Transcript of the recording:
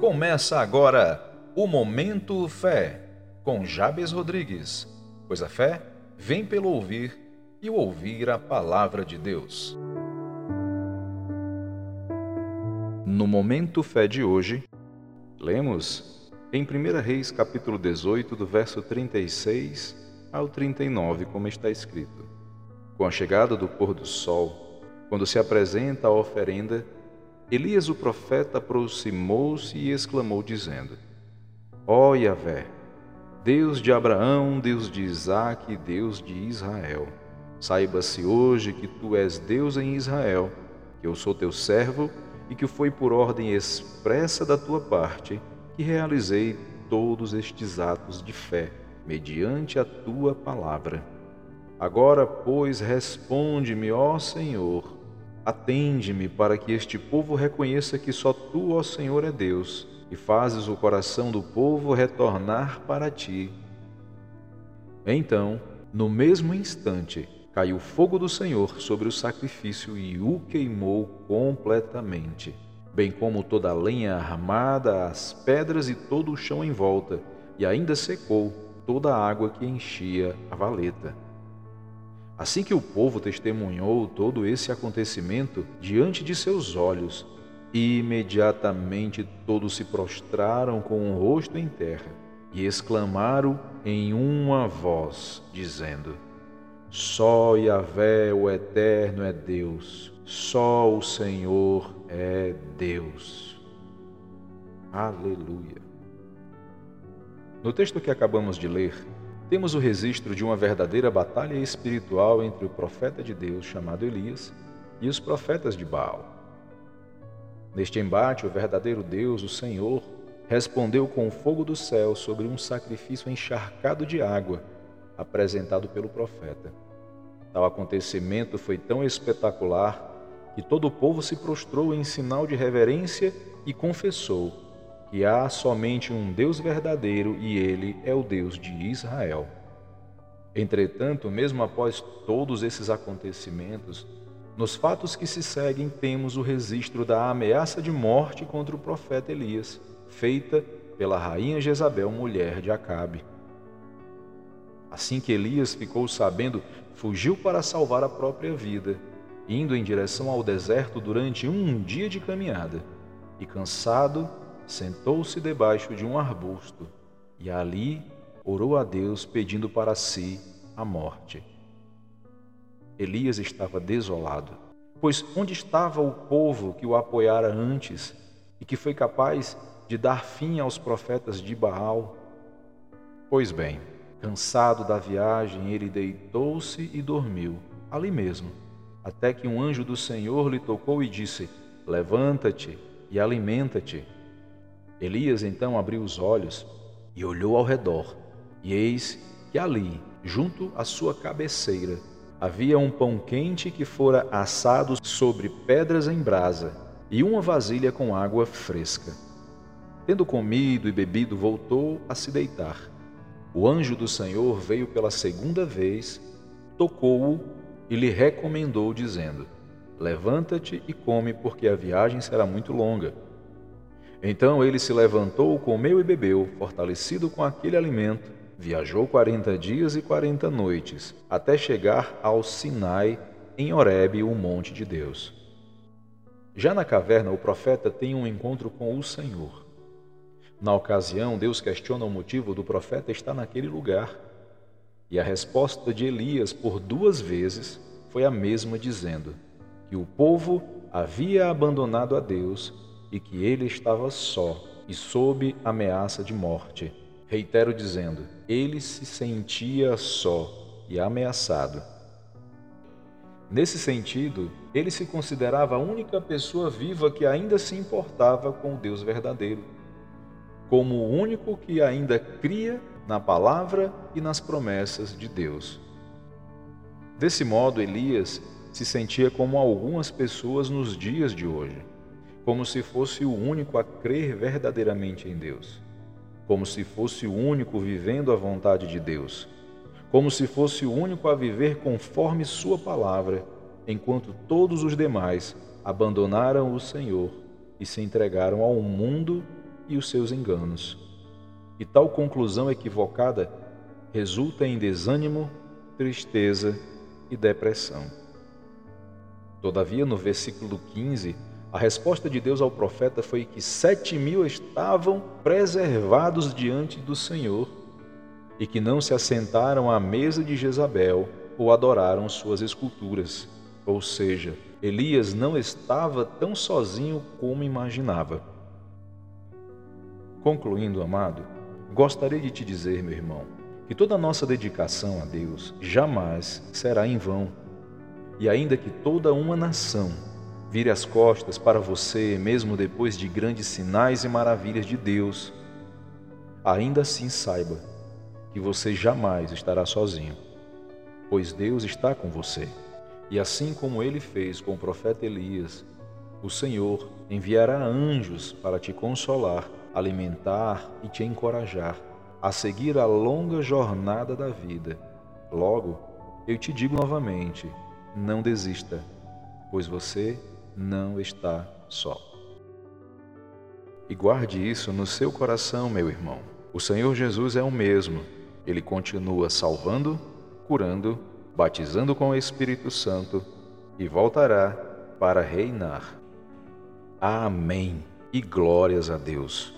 Começa agora o Momento Fé, com Jabes Rodrigues, pois a fé vem pelo ouvir e ouvir a palavra de Deus. No Momento Fé de hoje, lemos em 1 Reis capítulo 18, do verso 36 ao 39, como está escrito. Com a chegada do pôr do sol, quando se apresenta a oferenda, Elias o profeta aproximou-se e exclamou, dizendo: Ó Yahvé, Deus de Abraão, Deus de Isaque e Deus de Israel, saiba-se hoje que tu és Deus em Israel, que eu sou teu servo e que foi por ordem expressa da tua parte que realizei todos estes atos de fé, mediante a tua palavra. Agora, pois, responde-me, ó Senhor, Atende-me para que este povo reconheça que só tu, ó Senhor, é Deus, e fazes o coração do povo retornar para ti. Então, no mesmo instante, caiu o fogo do Senhor sobre o sacrifício e o queimou completamente, bem como toda a lenha armada, as pedras e todo o chão em volta, e ainda secou toda a água que enchia a valeta. Assim que o povo testemunhou todo esse acontecimento diante de seus olhos, imediatamente todos se prostraram com o rosto em terra e exclamaram em uma voz, dizendo: Só Yahvé, o Eterno, é Deus, só o Senhor é Deus. Aleluia. No texto que acabamos de ler, temos o registro de uma verdadeira batalha espiritual entre o profeta de Deus chamado Elias e os profetas de Baal. Neste embate, o verdadeiro Deus, o Senhor, respondeu com o fogo do céu sobre um sacrifício encharcado de água apresentado pelo profeta. Tal acontecimento foi tão espetacular que todo o povo se prostrou em sinal de reverência e confessou que há somente um Deus verdadeiro e ele é o Deus de Israel. Entretanto, mesmo após todos esses acontecimentos, nos fatos que se seguem temos o registro da ameaça de morte contra o profeta Elias, feita pela rainha Jezabel, mulher de Acabe. Assim que Elias ficou sabendo, fugiu para salvar a própria vida, indo em direção ao deserto durante um dia de caminhada, e cansado, sentou-se debaixo de um arbusto e ali orou a Deus pedindo para si a morte. Elias estava desolado, pois onde estava o povo que o apoiara antes e que foi capaz de dar fim aos profetas de Baal? Pois bem, cansado da viagem, ele deitou-se e dormiu, ali mesmo, até que um anjo do Senhor lhe tocou e disse: Levanta-te e alimenta-te. Elias então abriu os olhos e olhou ao redor, e eis que ali, junto à sua cabeceira, havia um pão quente que fora assado sobre pedras em brasa e uma vasilha com água fresca. Tendo comido e bebido, voltou a se deitar. O anjo do Senhor veio pela segunda vez, tocou-o e lhe recomendou, dizendo: Levanta-te e come, porque a viagem será muito longa. Então ele se levantou, comeu e bebeu, fortalecido com aquele alimento, viajou quarenta dias e quarenta noites, até chegar ao Sinai, em Horebe, o monte de Deus. Já na caverna, o profeta tem um encontro com o Senhor. Na ocasião, Deus questiona o motivo do profeta estar naquele lugar. E a resposta de Elias, por duas vezes, foi a mesma, dizendo que o povo havia abandonado a Deus e que ele estava só e sob ameaça de morte. Reitero dizendo, ele se sentia só e ameaçado. Nesse sentido, ele se considerava a única pessoa viva que ainda se importava com o Deus verdadeiro, como o único que ainda cria na palavra e nas promessas de Deus. Desse modo, Elias se sentia como algumas pessoas nos dias de hoje como se fosse o único a crer verdadeiramente em Deus, como se fosse o único vivendo a vontade de Deus, como se fosse o único a viver conforme Sua palavra, enquanto todos os demais abandonaram o Senhor e se entregaram ao mundo e os seus enganos. E tal conclusão equivocada resulta em desânimo, tristeza e depressão. Todavia, no versículo 15, a resposta de Deus ao profeta foi que sete mil estavam preservados diante do Senhor e que não se assentaram à mesa de Jezabel ou adoraram suas esculturas. Ou seja, Elias não estava tão sozinho como imaginava. Concluindo, amado, gostaria de te dizer, meu irmão, que toda a nossa dedicação a Deus jamais será em vão. E ainda que toda uma nação vire as costas para você, mesmo depois de grandes sinais e maravilhas de Deus, ainda assim saiba que você jamais estará sozinho, pois Deus está com você. E assim como ele fez com o profeta Elias, o Senhor enviará anjos para te consolar, alimentar e te encorajar a seguir a longa jornada da vida. Logo, eu te digo novamente: não desista, pois você não está só. E guarde isso no seu coração, meu irmão. O Senhor Jesus é o mesmo. Ele continua salvando, curando batizando com o Espírito Santo e voltará para reinar. Amém e glórias a Deus.